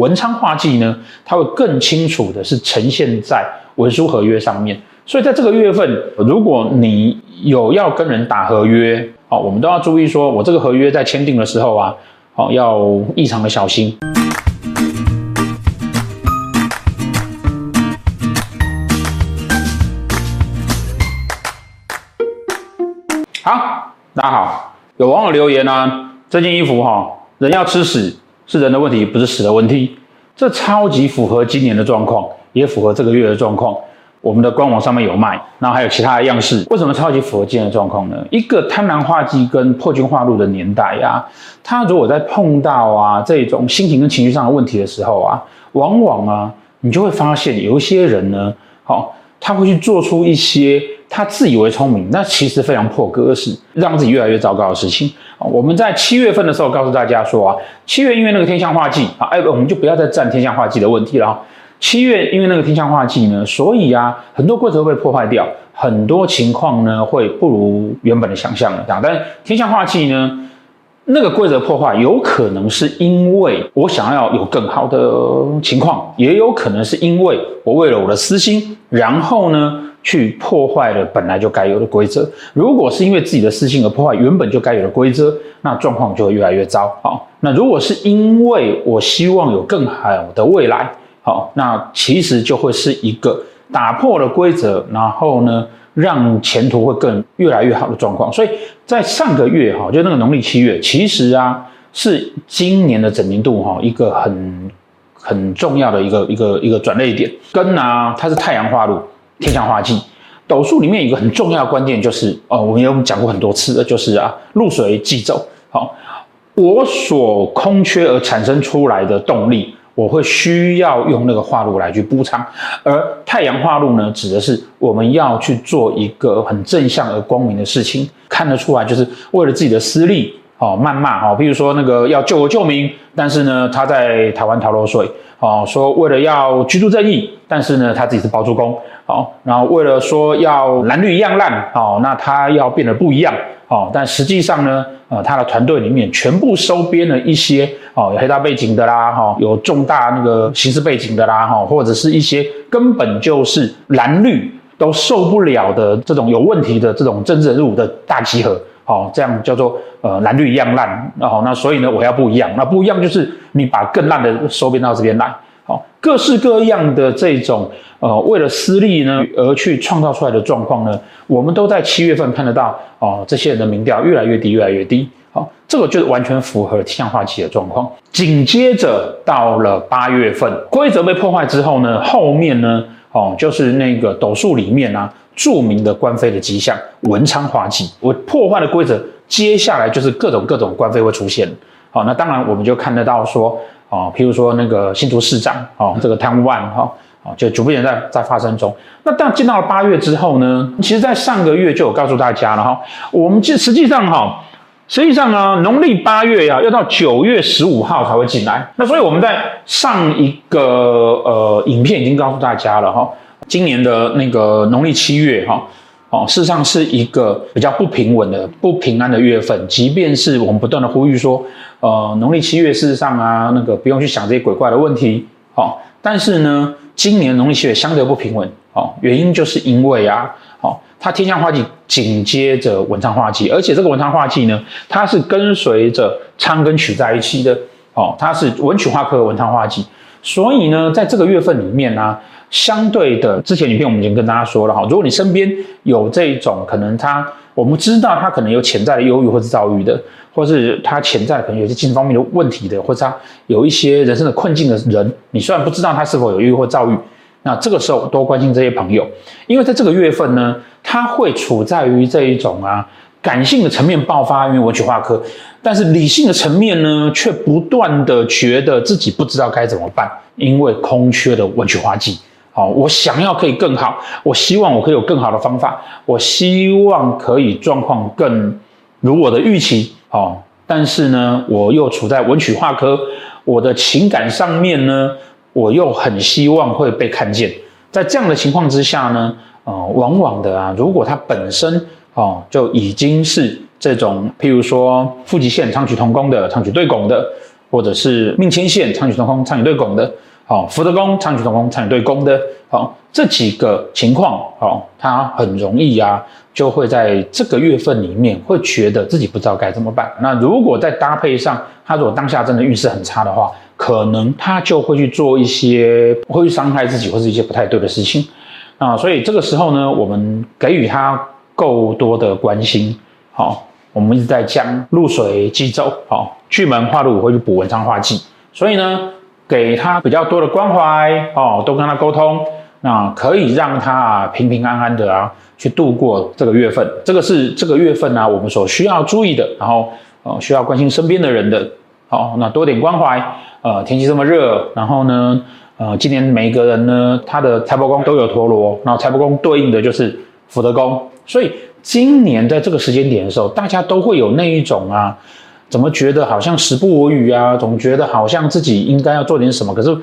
文昌化忌呢，它会更清楚的是呈现在文书合约上面。所以在这个月份，如果你有要跟人打合约，好，我们都要注意说，我这个合约在签订的时候啊，好，要异常的小心。好，大家好，有网友留言啊，这件衣服哈，人要吃屎是人的问题，不是屎的问题，这超级符合今年的状况，也符合这个月的状况。我们的官网上面有卖，然后还有其他的样式。为什么超级符合今年的状况呢？一个贪婪化忌跟破军化禄的年代、啊，他如果在碰到啊这种心情跟情绪上的问题的时候啊，往往啊你就会发现有一些人呢，好、他会去做出一些他自以为聪明，那其实非常破格的事，让自己越来越糟糕的事情。我们在七月份的时候告诉大家说啊，七月因为那个天象化忌啊，哎，我们就不要再战天象化忌的问题了。七月因为那个天象化忌呢，所以啊，很多规则会被破坏掉，很多情况呢会不如原本的想象的这样。但天象化忌呢，那个规则破坏有可能是因为我想要有更好的情况，也有可能是因为我为了我的私心，然后呢去破坏了本来就该有的规则。如果是因为自己的私心而破坏原本就该有的规则，那状况就会越来越糟。好，那如果是因为我希望有更好的未来。好，那其实就会是一个打破了规则，然后呢，让前途会更越来越好的状况。所以在上个月哈，就那个农历七月，其实啊是今年的整年度哈一个很很重要的一个一个一个转捩点。跟啊，它是太阳化路，天象化忌，斗数里面有一个很重要的关键就是哦，我们有讲过很多次，就是啊禄随忌走。好，我所空缺而产生出来的动力。我会需要用那个化禄来去补偿，而太阳化禄呢，指的是我们要去做一个很正向而光明的事情，看得出来就是为了自己的私利，哦，谩骂，哈，譬如说那个要救国救民，但是呢，他在台湾逃漏税，哦，说为了要居住正义，但是呢，他自己是包租公，哦，然后为了说要蓝绿一样烂，哦，那他要变得不一样。哦，但实际上呢，呃，他的团队里面全部收编了一些哦，有黑道背景的啦，哈、哦，有重大那个刑事背景的啦，哈、哦，或者是一些根本就是蓝绿都受不了的这种有问题的这种政治人物的大集合，哦，这样叫做呃蓝绿一样烂，哦，那所以呢，我要不一样，那不一样就是你把更烂的收编到这边来。好，各式各样的这种呃，为了私利呢而去创造出来的状况呢，我们都在七月份看得到哦、这些人的民调越来越低，越来越低。好，这个就完全符合天相化忌的状况。紧接着到了八月份，规则被破坏之后呢，后面呢，哦，就是那个斗数里面啊，著名的官非的迹象文昌化忌，我破坏的规则，接下来就是各种各种官非会出现。好，那当然我们就看得到说。啊，譬如说那个新竹市长，哦，这个贪污案，哈，啊，就逐渐在在发生中。那但进到了八月之后呢，其实，在上个月就有告诉大家了，哈，我们实际上，哈，实际上呢，农历八月呀，要到九月十五号才会进来。那所以我们在上一个呃影片已经告诉大家了，哈，今年的那个农历七月，哈。哦，事实上是一个比较不平稳的、不平安的月份。即便是我们不断的呼吁说，呃，农历七月事实上啊，那个不用去想这些鬼怪的问题。哦，但是呢，今年农历七月相对不平稳。哦，原因就是因为啊，哦，它天象化忌紧接着文昌化忌，而且这个文昌化忌呢，它是跟随着昌跟曲在一起的。哦，它是文曲化科文昌化忌，所以呢，在这个月份里面呢、啊。相对的，之前影片我们已经跟大家说了哈，如果你身边有这种可能他，我们知道他可能有潜在的忧郁或是躁郁的，或是他潜在可能有些精神方面的问题的，或者他有一些人生的困境的人，你虽然不知道他是否有忧郁或躁郁，那这个时候多关心这些朋友，因为在这个月份呢，他会处在于这一种啊感性的层面爆发，因为文曲化科，但是理性的层面呢，却不断的觉得自己不知道该怎么办，因为空缺的文曲化忌。好，我想要可以更好，我希望我可以有更好的方法，我希望可以状况更如我的预期。好，但是呢，我又处在文曲化科，我的情感上面呢，我又很希望会被看见。在这样的情况之下呢，呃，往往的啊，如果他本身哦就已经是这种，譬如说父吉线昌曲同宫的昌曲对拱的。或者是命迁线昌曲同宫、昌曲对拱的，哦，福德宫昌曲同宫、昌曲对宫的，哦，这几个情况，哦，他很容易啊，就会在这个月份里面会觉得自己不知道该怎么办。那如果再搭配上他如果当下真的运势很差的话，可能他就会去做一些会去伤害自己或是一些不太对的事情啊。所以这个时候呢，我们给予他够多的关心，好。我们一直在将露水忌走，好，巨门化禄会去补文昌化忌，所以呢，给他比较多的关怀，哦，多跟他沟通，那可以让他啊平平安安的啊去度过这个月份，这个是这个月份呢、啊、我们所需要注意的，然后呃需要关心身边的人的，好，那多点关怀，呃天气这么热，然后呢，呃今年每一个人呢他的财帛宫都有陀螺，然后财帛宫对应的就是福德宫，所以。今年在这个时间点的时候，大家都会有那一种啊，怎么觉得好像时不我与啊，总觉得好像自己应该要做点什么，可是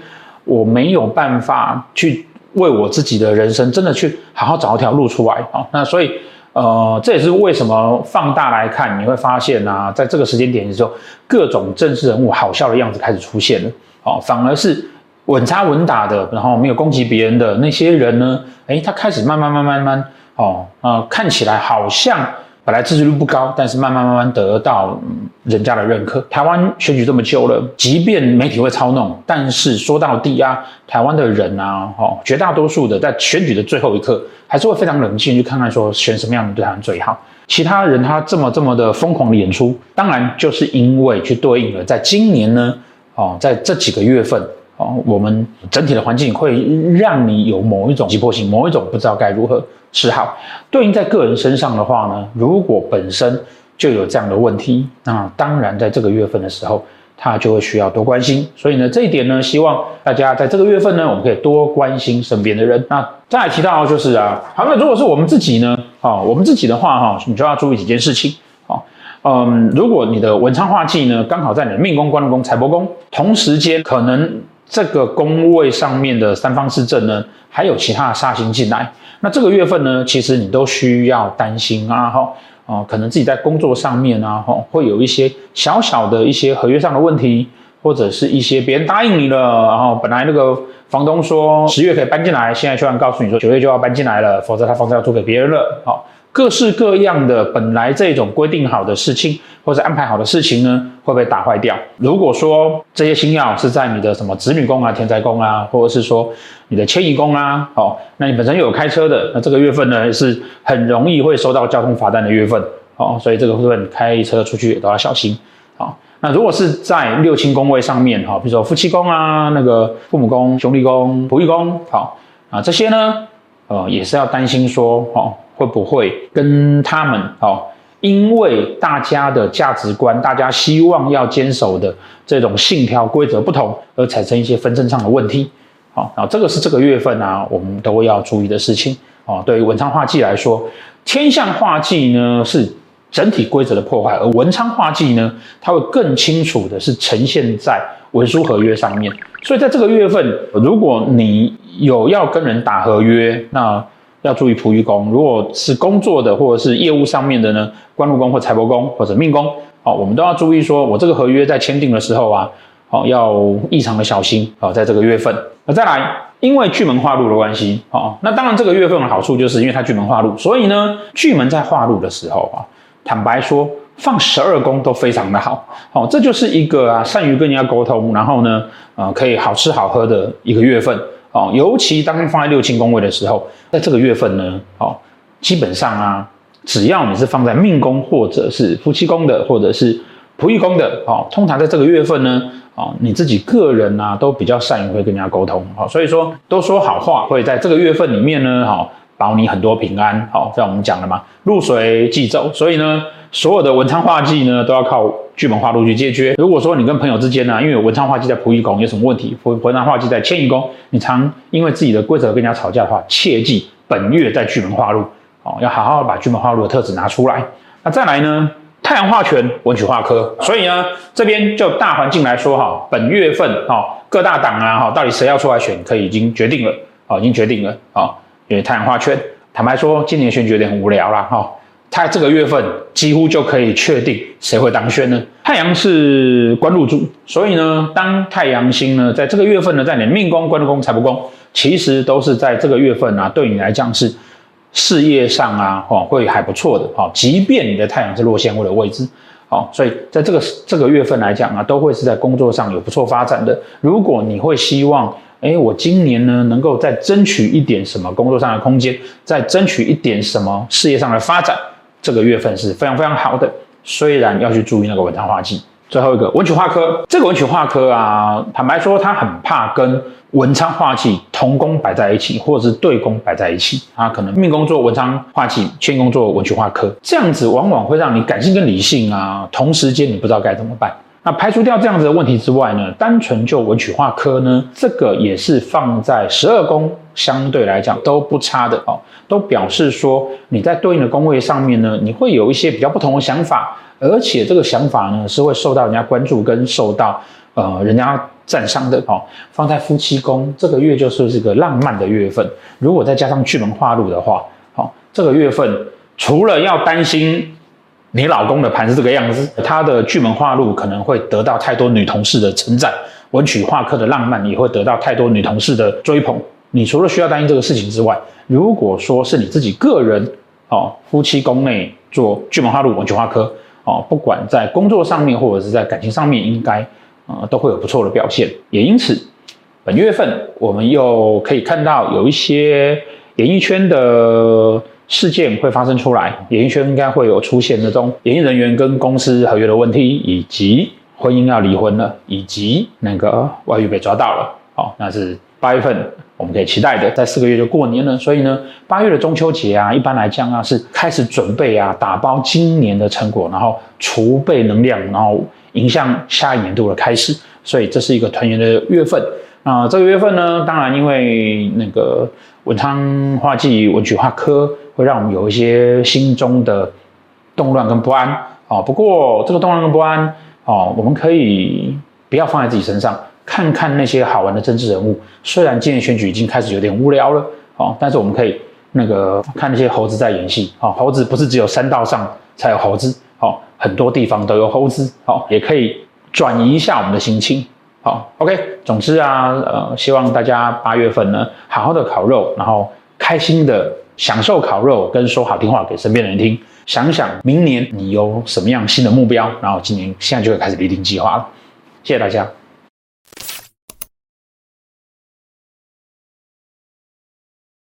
我没有办法去为我自己的人生真的去好好找一条路出来啊。那所以，呃，这也是为什么放大来看，你会发现啊，在这个时间点的时候，各种政治人物好笑的样子开始出现了，哦，反而是稳扎稳打的，然后没有攻击别人的那些人呢，诶，他开始慢慢慢慢慢。哦，呃，看起来好像本来支持率不高，但是慢慢慢慢得到人家的认可。台湾选举这么久了，即便媒体会操弄，但是说到底啊，台湾的人啊，哦，绝大多数的在选举的最后一刻，还是会非常冷静去看看说选什么样的对他们最好。其他人他这么这么的疯狂的演出，当然就是因为去对应了，在今年呢，哦，在这几个月份。哦我们整体的环境会让你有某一种急迫性，某一种不知道该如何是好。对应在个人身上的话呢，如果本身就有这样的问题，那当然在这个月份的时候，他就会需要多关心。所以呢，这一点呢，希望大家在这个月份呢，我们可以多关心身边的人。那再来提到就是啊，好，那如果是我们自己呢，啊，我们自己的话哈，你就要注意几件事情。啊，嗯，如果你的文昌化忌呢，刚好在你的命宫、官禄宫、财帛宫同时间，可能。这个宫位上面的三方四正呢，还有其他的煞星进来，那这个月份呢，其实你都需要担心啊，哈，哦，可能自己在工作上面啊，哈，会有一些小小的一些合约上的问题，或者是一些别人答应你了，然后本来那个房东说十月可以搬进来，现在突然告诉你说九月就要搬进来了，否则他房子要租给别人了，好。各式各样的本来这种规定好的事情，或者安排好的事情呢，会被打坏掉。如果说这些星曜是在你的什么子女宫啊、田宅宫啊，或者是说你的迁移宫啊，哦，那你本身又有开车的，那这个月份呢是很容易会收到交通罚单的月份，哦，所以这个部分开车出去都要小心。好，那如果是在六亲宫位上面，哈，比如说夫妻宫啊、那个父母宫、兄弟宫、仆役宫，好啊，这些呢，呃，也是要担心说，哦。会不会跟他们哦？因为大家的价值观、大家希望要坚守的这种信条规则不同，而产生一些纷争上的问题。好，然后这个是这个月份啊，我们都要注意的事情。哦，对于文昌化忌来说，天象化忌呢是整体规则的破坏，而文昌化忌呢，它会更清楚的是呈现在文书合约上面。所以在这个月份，如果你有要跟人打合约，那要注意仆役宫，如果是工作的或者是业务上面的呢，官禄宫或财帛宫或者命宫，好，我们都要注意说，我这个合约在签订的时候啊，好，要异常的小心啊，在这个月份。那再来，因为巨门化禄的关系，好，那当然这个月份的好处就是因为它巨门化禄，所以呢，巨门在化禄的时候啊，坦白说，放十二宫都非常的好，好，这就是一个啊，善于跟人家沟通，然后呢，呃，可以好吃好喝的一个月份。哦，尤其当放在六亲宫位的时候，在这个月份呢，哦，基本上啊，只要你是放在命宫或者是夫妻宫的，或者是仆役宫的，哦，通常在这个月份呢，哦，你自己个人啊，都比较善于会跟人家沟通，哦，所以说都说好话，会在这个月份里面呢，哦，保你很多平安，好，像我们讲的嘛，入水即走，所以呢。所有的文昌化忌呢，都要靠巨门化禄去解决。如果说你跟朋友之间呢、因为文昌化忌在仆役宫，有什么问题，文文昌化忌在迁移宫，你常因为自己的规则跟人家吵架的话，切记本月在巨门化禄，哦，要好好把巨门化禄的特质拿出来。那再来呢，太阳化权，文曲化科，所以呢，这边就大环境来说哈，本月份哈，各大党啊哈，到底谁要出来选，可以已经决定了，啊，已经决定了啊，因为太阳化权，坦白说，今年选举有点无聊了哈。它这个月份几乎就可以确定谁会当选呢？太阳是官禄主，所以呢，当太阳星呢在这个月份呢，在你命宫、官禄宫、财帛宫，其实都是在这个月份啊，对你来讲是事业上啊，哦，会还不错的。哦，即便你的太阳是落陷或者位置，好，所以在这个这个月份来讲啊，都会是在工作上有不错发展的。如果你会希望，哎，我今年呢能够再争取一点什么工作上的空间，再争取一点什么事业上的发展。这个月份是非常非常好的，虽然要去注意那个文昌化忌。最后一个文曲化科，这个文曲化科啊，坦白说，他很怕跟文昌化忌同宫摆在一起，或者是对宫摆在一起。他可能命宫做文昌化忌，迁宫做文曲化科，这样子往往会让你感性跟理性啊，同时间你不知道该怎么办。那排除掉这样子的问题之外呢，单纯就文曲化科呢，这个也是放在十二宫，相对来讲都不差的哦，都表示说你在对应的宫位上面呢，你会有一些比较不同的想法，而且这个想法呢是会受到人家关注跟受到呃人家赞赏的哦。放在夫妻宫，这个月就是这个浪漫的月份，如果再加上巨门化禄的话，好、哦，这个月份除了要担心。你老公的盘是这个样子，他的巨门化禄可能会得到太多女同事的称赞，文曲化科的浪漫也会得到太多女同事的追捧。你除了需要担心这个事情之外，如果说是你自己个人哦，夫妻宫内做巨门化禄文曲化科哦，不管在工作上面或者是在感情上面，应该呃都会有不错的表现。也因此，本月份我们又可以看到有一些演艺圈的。事件会发生出来，演艺圈应该会有出现那种演艺人员跟公司合约的问题，以及婚姻要离婚了，以及那个外遇被抓到了。那是八月份我们可以期待的，在四个月就过年了，所以呢，八月的中秋节啊，一般来讲啊是开始准备啊，打包今年的成果，然后储备能量，然后迎向下一年度的开始，所以这是一个团圆的月份。那这个月份呢，当然因为那个文昌化忌、文曲化科。会让我们有一些心中的动乱跟不安哦。不过这个动乱跟不安哦，我们可以不要放在自己身上，看看那些好玩的政治人物。虽然今年选举已经开始有点无聊了哦，但是我们可以那个看那些猴子在演戏哦。猴子不是只有山道上才有猴子哦，很多地方都有猴子哦，也可以转移一下我们的心情。好，OK。总之啊，呃，希望大家八月份呢，好好的烤肉，然后开心的。享受烤肉，跟说好听话给身边的人听。想想明年你有什么样新的目标，然后今年现在就会开始拟定计划了。谢谢大家。